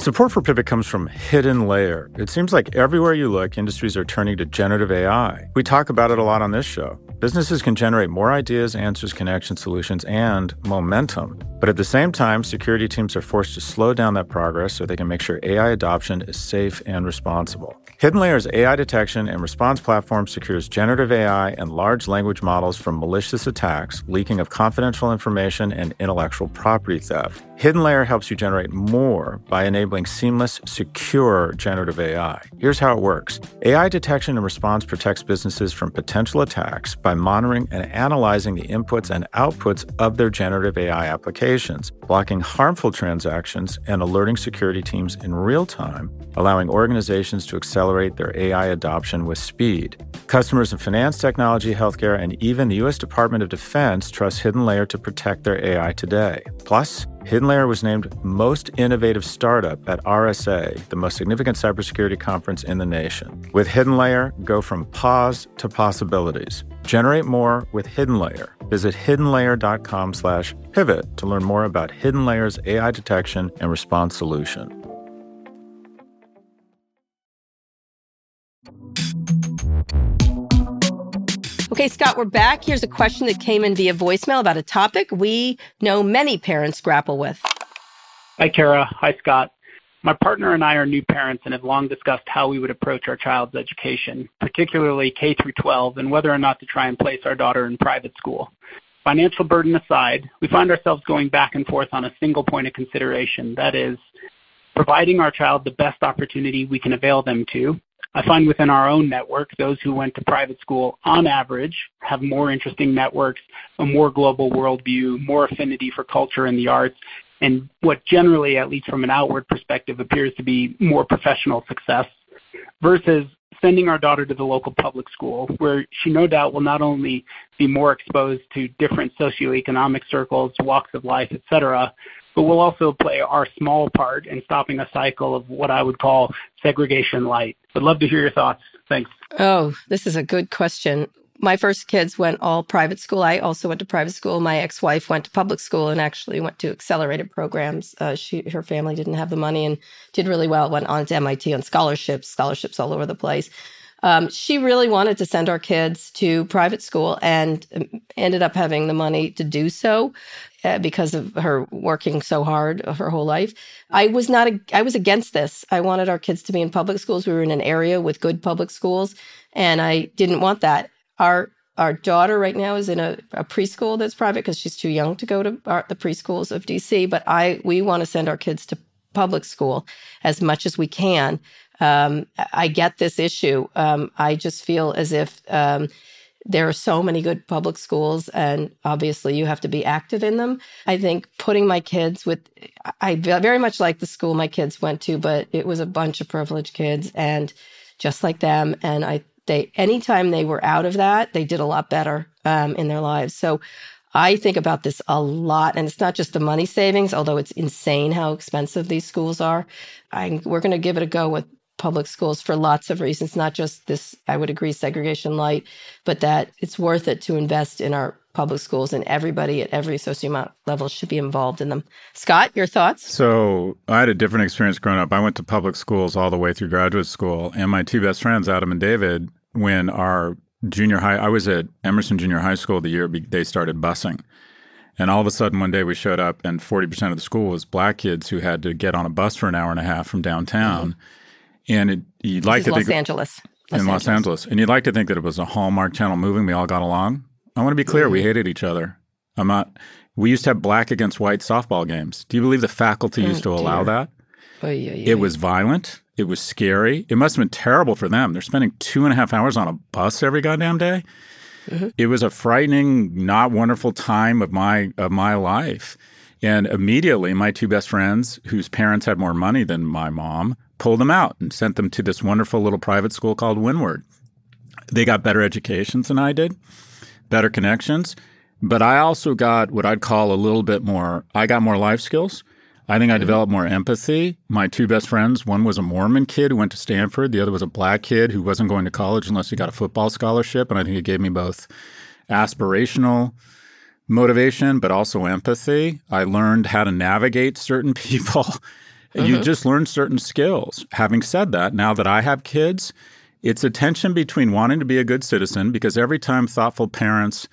Support for Pivot comes from HiddenLayer. It seems like everywhere you look, industries are turning to generative AI. We talk about it a lot on this show. Businesses can generate more ideas, answers, connections, solutions, and momentum But at the same time, security teams are forced to slow down that progress so they can make sure AI adoption is safe and responsible. HiddenLayer's AI detection and response platform secures generative AI and large language models from malicious attacks, leaking of confidential information, and intellectual property theft. HiddenLayer helps you generate more by enabling seamless, secure generative AI. Here's how it works AI detection and response protects businesses from potential attacks by monitoring and analyzing the inputs and outputs of their generative AI applications, blocking harmful transactions, and alerting security teams in real time, allowing organizations to accelerate their AI adoption with speed. Customers in finance, technology, healthcare, and even the U.S. Department of Defense trust HiddenLayer to protect their AI today. Plus, HiddenLayer was named Most Innovative Startup at RSA, the most significant cybersecurity conference in the nation. With HiddenLayer, go from pause to possibilities. Generate more with HiddenLayer. Visit hiddenlayer.com slash pivot to learn more about HiddenLayer's AI detection and response solution. Okay, Scott, we're back. Here's a question that came in via voicemail about a topic we know many parents grapple with. Hi, Kara. Hi, Scott. My partner and I are new parents and have long discussed how we would approach our child's education, particularly K through 12, and whether or not to try and place our daughter in private school. Financial burden aside, we find ourselves going back and forth on a single point of consideration, that is, providing our child the best opportunity we can avail them to I find within our own network, those who went to private school on average have more interesting networks, a more global worldview, more affinity for culture and the arts, and what generally, at least from an outward perspective, appears to be more professional success versus sending our daughter to the local public school where she no doubt will not only be more exposed to different socioeconomic circles, walks of life, etc., but we'll also play our small part in stopping a cycle of what I would call segregation light. Would love to hear your thoughts. Thanks. Oh, this is a good question. My first kids went all private school. I also went to private school. My ex-wife went to public school and actually went to accelerated programs. Uh, she, her family didn't have the money and did really well. Went on to MIT on scholarships, scholarships all over the place. Um, she really wanted to send our kids to private school and um, ended up having the money to do so uh, because of her working so hard her whole life. I was not, a, I was against this. I wanted our kids to be in public schools. We were in an area with good public schools and I didn't want that. Our, our daughter right now is in a, a preschool that's private because she's too young to go to our, the preschools of DC. But I, we want to send our kids to public school as much as we can um, I get this issue. Um, I just feel as if um, there are so many good public schools, and obviously you have to be active in them. I think putting my kids with, I very much like the school my kids went to, but it was a bunch of privileged kids, and just like them, and I they anytime they were out of that, they did a lot better um, in their lives. So. I think about this a lot, and it's not just the money savings, although it's insane how expensive these schools are. I, we're going to give it a go with public schools for lots of reasons, not just this, I would agree, segregation light, but that it's worth it to invest in our public schools and everybody at every socioeconomic level should be involved in them. Scott, your thoughts? So I had a different experience growing up. I went to public schools all the way through graduate school, and my two best friends, Adam and David, when our junior high, I was at Emerson Junior High School the year they started busing. And all of a sudden, one day we showed up, and 40% of the school was black kids who had to get on a bus for an hour and a half from downtown. Mm-hmm and it, you'd like to Los think Angeles. Los in Los Angeles. Angeles, and you'd like to think that it was a Hallmark Channel movie. We all got along. I want to be clear: mm-hmm. we hated each other. I'm not. We used to have black against white softball games. Do you believe the faculty used oh, to allow that? Oh, yeah, yeah, it was violent. It was scary. It must have been terrible for them. They're spending two and a half hours on a bus every goddamn day. Mm-hmm. It was a frightening, not wonderful time of my of my life. And immediately, my two best friends, whose parents had more money than my mom, pulled them out and sent them to this wonderful little private school called Windward. They got better educations than I did, better connections, but I also got what I'd call a little bit more, I got more life skills. I think I mm-hmm. developed more empathy. My two best friends, one was a Mormon kid who went to Stanford, the other was a black kid who wasn't going to college unless he got a football scholarship. And I think it gave me both aspirational motivation, but also empathy. I learned how to navigate certain people Mm-hmm. You just learn certain skills. Having said that, now that I have kids, it's a tension between wanting to be a good citizen because every time thoughtful parents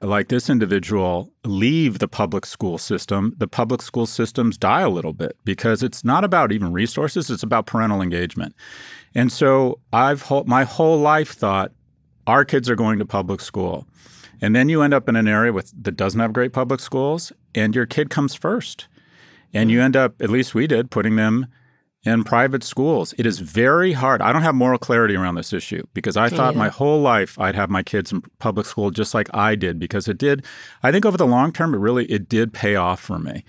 like this individual leave the public school system, the public school systems die a little bit because it's not about even resources, it's about parental engagement. And so I've my whole life thought our kids are going to public school. And then you end up in an area with that doesn't have great public schools and your kid comes first. And you end up, at least we did, putting them in private schools. It is very hard. I don't have moral clarity around this issue because I thought yeah. my whole life I'd have my kids in public school just like I did because it did. I think over the long term, it really it did pay off for me.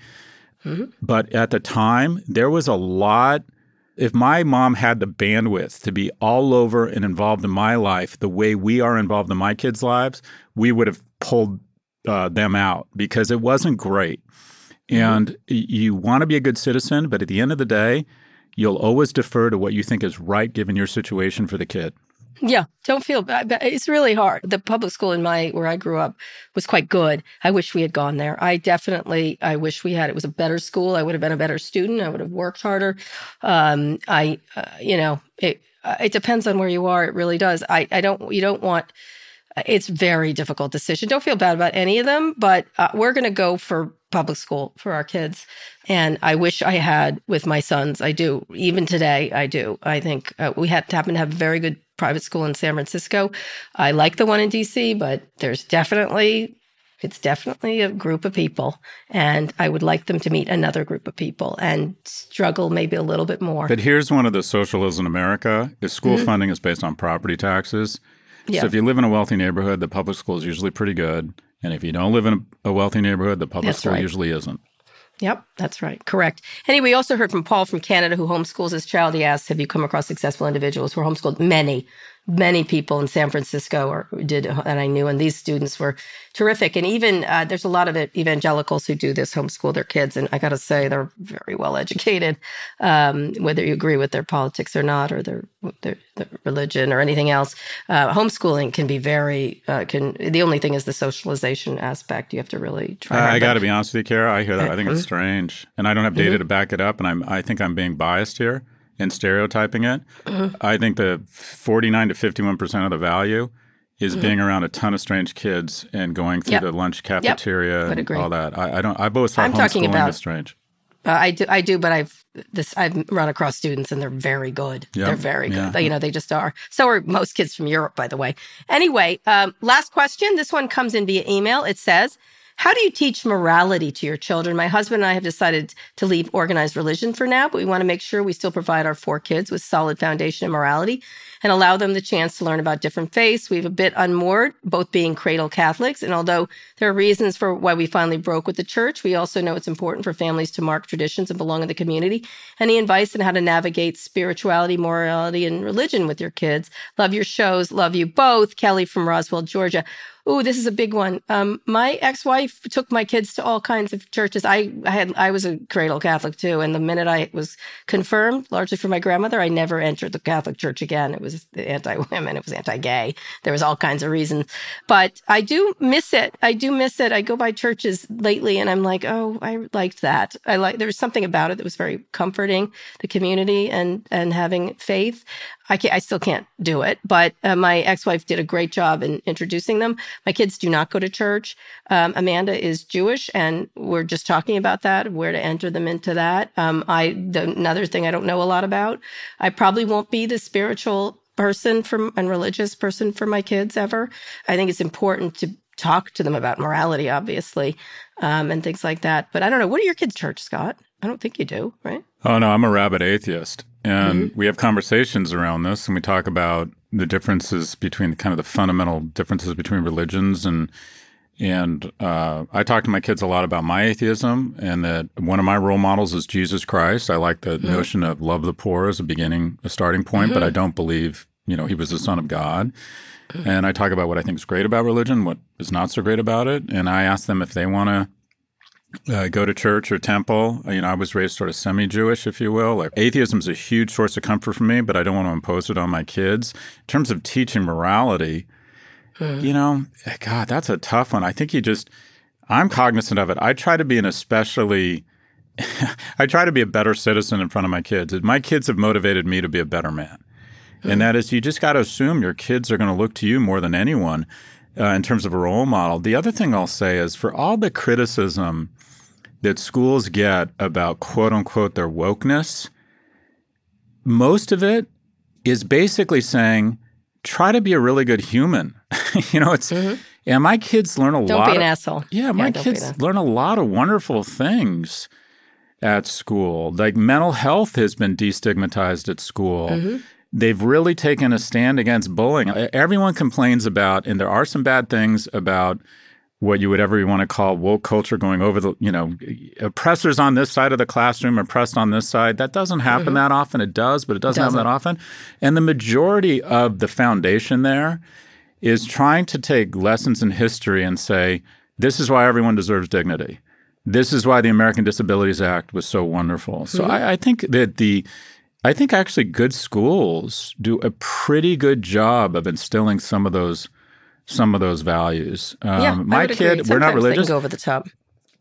Mm-hmm. But at the time, there was a lot. If my mom had the bandwidth to be all over and involved in my life the way we are involved in my kids' lives, we would have pulled uh, them out because it wasn't great. Mm-hmm. And you want to be a good citizen, but at the end of the day, you'll always defer to what you think is right given your situation for the kid. Yeah, don't feel bad. It's really hard. The public school in my where I grew up was quite good. I wish we had gone there. I definitely, I wish we had. It was a better school. I would have been a better student. I would have worked harder. Um, I, uh, you know, it it depends on where you are. It really does. I, I don't. You don't want it's very difficult decision. Don't feel bad about any of them, but uh, we're going to go for public school for our kids. And I wish I had with my sons. I do. Even today, I do. I think uh, we had to happen to have a very good private school in San Francisco. I like the one in DC, but there's definitely it's definitely a group of people and i would like them to meet another group of people and struggle maybe a little bit more but here's one of the socialism in america is school mm-hmm. funding is based on property taxes yeah. So if you live in a wealthy neighborhood, the public school is usually pretty good. And if you don't live in a wealthy neighborhood, the public that's school right. usually isn't. Yep, that's right. Correct. Anyway, we also heard from Paul from Canada who homeschools his child. He asked, Have you come across successful individuals who are homeschooled? Many many people in San Francisco or did, and I knew, and these students were terrific. And even uh, there's a lot of evangelicals who do this, homeschool their kids, and I got to say they're very well educated, um, whether you agree with their politics or not, or their their, their religion or anything else. Uh, homeschooling can be very uh, can. The only thing is the socialization aspect. You have to really try. I got to be honest with you, Kara. I hear that. I think it's strange, and I don't have data mm-hmm. to back it up, and I'm I think I'm being biased here and stereotyping it. Mm-hmm. I think the 49 to 51% of the value is mm-hmm. being around a ton of strange kids and going through yep. the lunch cafeteria yep. and all that. I, I, don't. I both thought I'm talking about is strange. Uh, I do. I do, but I've this. I've run across students, and they're very good. Yep. They're very good. Yeah. You know, they just are. So are most kids from Europe, by the way. Anyway, um, last question. This one comes in via email. It says, how do you teach morality to your children? My husband and I have decided to leave organized religion for now, but we want to make sure we still provide our four kids with solid foundation in morality and allow them the chance to learn about different faiths. We've a bit unmoored, both being cradle Catholics. And although there are reasons for why we finally broke with the church, we also know it's important for families to mark traditions and belong in the community. Any advice on how to navigate spirituality, morality, and religion with your kids? Love your shows. Love you both. Kelly from Roswell, Georgia. Oh, this is a big one. Um, my ex-wife took my kids to all kinds of churches. I, I had, I was a cradle Catholic too. And the minute I was confirmed, largely for my grandmother, I never entered the Catholic Church again. It was anti-women. It was anti-gay. There was all kinds of reasons, but I do miss it. I do miss it. I go by churches lately and I'm like, oh, I liked that. I like, there was something about it that was very comforting, the community and, and having faith. I, I still can't do it, but uh, my ex-wife did a great job in introducing them. My kids do not go to church. Um, Amanda is Jewish, and we're just talking about that, where to enter them into that. Um, I the, another thing I don't know a lot about. I probably won't be the spiritual person from and religious person for my kids ever. I think it's important to talk to them about morality, obviously, um, and things like that. But I don't know. What are your kids' church, Scott? I don't think you do, right? Oh no, I'm a rabid atheist. And mm-hmm. we have conversations around this and we talk about the differences between kind of the fundamental differences between religions and and uh, I talk to my kids a lot about my atheism and that one of my role models is Jesus Christ. I like the mm-hmm. notion of love the poor as a beginning, a starting point, mm-hmm. but I don't believe, you know, he was the son of God. Mm-hmm. And I talk about what I think is great about religion, what is not so great about it. And I ask them if they want to uh, go to church or temple. You know, I was raised sort of semi-Jewish, if you will. Like, atheism is a huge source of comfort for me, but I don't want to impose it on my kids. In terms of teaching morality, hmm. you know, God, that's a tough one. I think you just, I'm cognizant of it. I try to be an especially, I try to be a better citizen in front of my kids. My kids have motivated me to be a better man. Hmm. And that is, you just got to assume your kids are going to look to you more than anyone uh, in terms of a role model. The other thing I'll say is for all the criticism that schools get about quote unquote their wokeness, most of it is basically saying, try to be a really good human. you know, it's Mm-hmm. and my kids learn a Don't lot. be an of- asshole. Yeah, my don't an kids learn a lot of wonderful things at school. Like mental health has been destigmatized at school. Mhm. They've really taken a stand against bullying. Everyone complains about, and there are some bad things about what you would ever want to call woke culture going over the, you know, oppressors on this side of the classroom, oppressed on this side. That doesn't happen Mhm. that often. It does, but it doesn't, happen Doesn't. that often. And the majority of the foundation there is trying to take lessons in history and say, this is why everyone deserves dignity. This is why the American Disabilities Act was so wonderful. So Mhm. I, I think that the I think actually good schools do a pretty good job of instilling some of those some of those values. Um, yeah, my kid, we're not Sometimes they can religious. go over the top.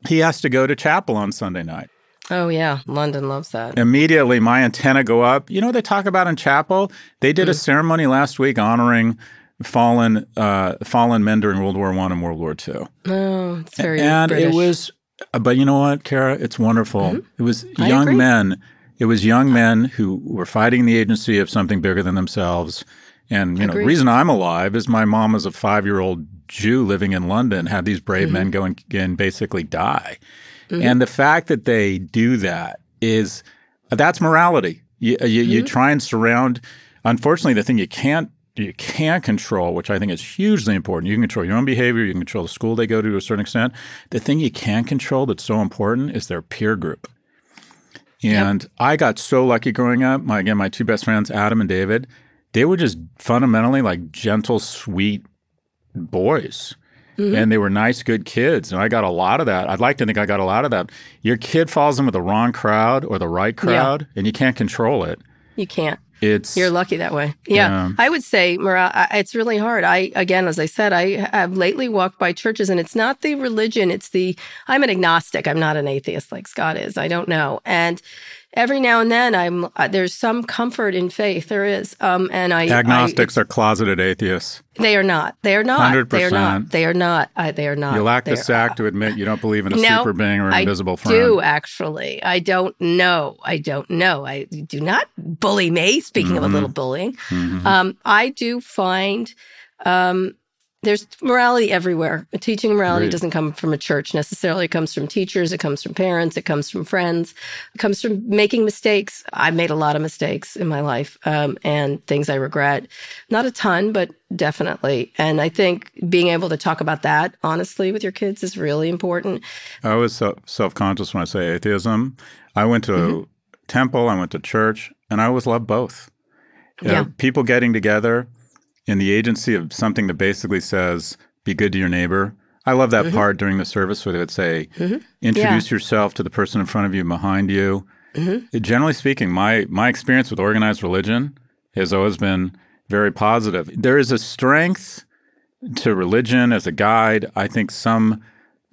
He has to go to chapel on Sunday night. Oh yeah, London loves that. Immediately, my antenna go up. You know what they talk about in chapel? They did a Mm. ceremony last week honoring fallen uh, fallen men during World War One and World War Two. Oh, it's very and British. it was uh, but you know what kara it's wonderful it was Mm-hmm. I young agree. men it was young men who were fighting the agency of something bigger than themselves and you know the reason i'm alive is my mom was a five-year-old jew living in london had these brave men go and, and basically die Mhm. and the fact that they do that is that's morality you, you, you Mhm. try and surround unfortunately the thing you can't you can't control, which I think is hugely important. You can control your own behavior, you can control the school they go to to a certain extent. The thing you can control that's so important is their peer group. And I got so lucky growing up. My again, my two best friends, Adam and David, they were just fundamentally like gentle, sweet boys. Mhm. And they were nice, good kids. And I got a lot of that. I'd like to think I got a lot of that. Your kid falls in with the wrong crowd or the right Yeah. crowd, and you can't control it. You can't. It's You're lucky that way. Yeah. Yeah. I would say, Mara, it's really hard. I, again, as I said, I have lately walked by churches and it's not the religion. It's the, I'm an agnostic. I'm not an atheist like Scott is. I don't know. And every now and then I'm, uh, there's some comfort in faith. There is. Um, and I, agnostics are closeted atheists. They are not. They are not. They are 100%. not. They are not. I, they are not. You lack the sack to admit you don't believe in a No, super being or an I invisible friend. I do actually. I don't know. I don't know. I do not bully me. Speaking of a Mhm. little bullying, Mhm. um, I do find um, there's morality everywhere. Teaching morality Agreed. doesn't come from a church necessarily. It comes from teachers. It comes from parents. It comes from friends. It comes from making mistakes. I've made a lot of mistakes in my life um, and things I regret. Not a ton, but definitely. And I think being able to talk about that honestly with your kids is really important. I was self-conscious when I say atheism. I went to Mm-hmm. temple, I went to church, and I always loved both. Uh, Yeah. people getting together in the agency of something that basically says, be good to your neighbor. I love that Mhm. part during the service where they would say, Mhm. introduce yourself to the person in front of you and behind you. Mhm. Generally speaking, my my experience with organized religion has always been very positive. There is a strength to religion as a guide. I think some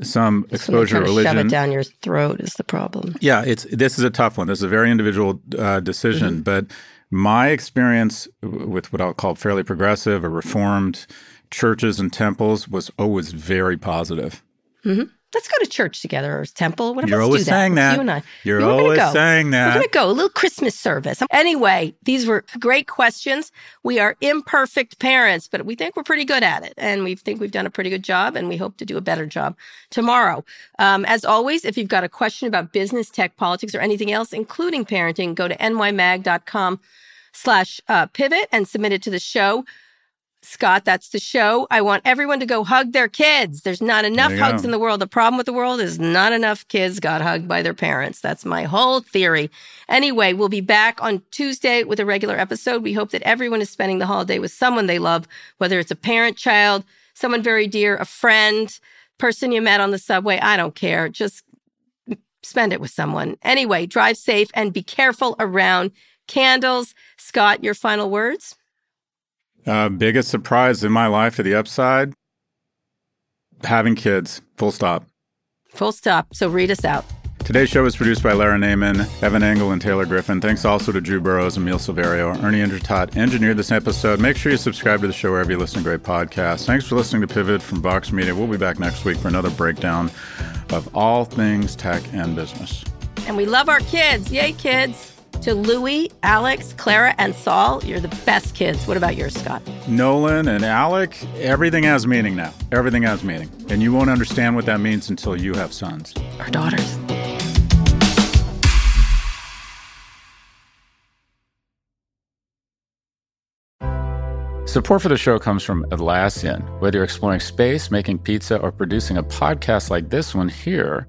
some exposure to to religion. shove it down your throat is the problem. Yeah, it's this is a tough one. This is a very individual uh, decision, Mm-hmm. but my experience with what I'll call fairly progressive or reformed churches and temples was always very positive. hmm Let's go to church together or temple. Whatever. You're let's always do that. saying Let's- that. You and I. You're We're gonna always go. saying that. We're going to go. A little Christmas service. Anyway, these were great questions. We are imperfect parents, but we think we're pretty good at it. And we think we've done a pretty good job, and we hope to do a better job tomorrow. Um, as always, if you've got a question about business, tech, politics, or anything else, including parenting, go to nymag.com slash uh, pivot and submit it to the show. Scott, that's the show. I want everyone to go hug their kids. There's not enough There hugs go. in the world. The problem with the world is not enough kids got hugged by their parents. That's my whole theory. Anyway, we'll be back on Tuesday with a regular episode. We hope that everyone is spending the holiday with someone they love, whether it's a parent, child, someone very dear, a friend, person you met on the subway. I don't care. Just spend it with someone. Anyway, drive safe and be careful around candles. Scott, your final words? Uh, biggest surprise in my life to the upside: having kids. Full stop. Full stop. So read us out. Today's show was produced by Lara Naiman, Evan Engel, and Taylor Griffin. Thanks also to Drew Burrows, Emil Silverio, Ernie Indradat engineered this episode. Make sure you subscribe to the show wherever you listen to great podcasts. Thanks for listening to Pivot from Vox Media. We'll be back next week for another breakdown of all things tech and business. And we love our kids. Yay, kids. To Louie, Alex, Clara, and Saul, you're the best kids. What about yours, Scott? Nolan and Alec, everything has meaning now. Everything has meaning. And you won't understand what that means until you have sons. Our daughters. Support for the show comes from Atlassian. Whether you're exploring space, making pizza, or producing a podcast like this one here,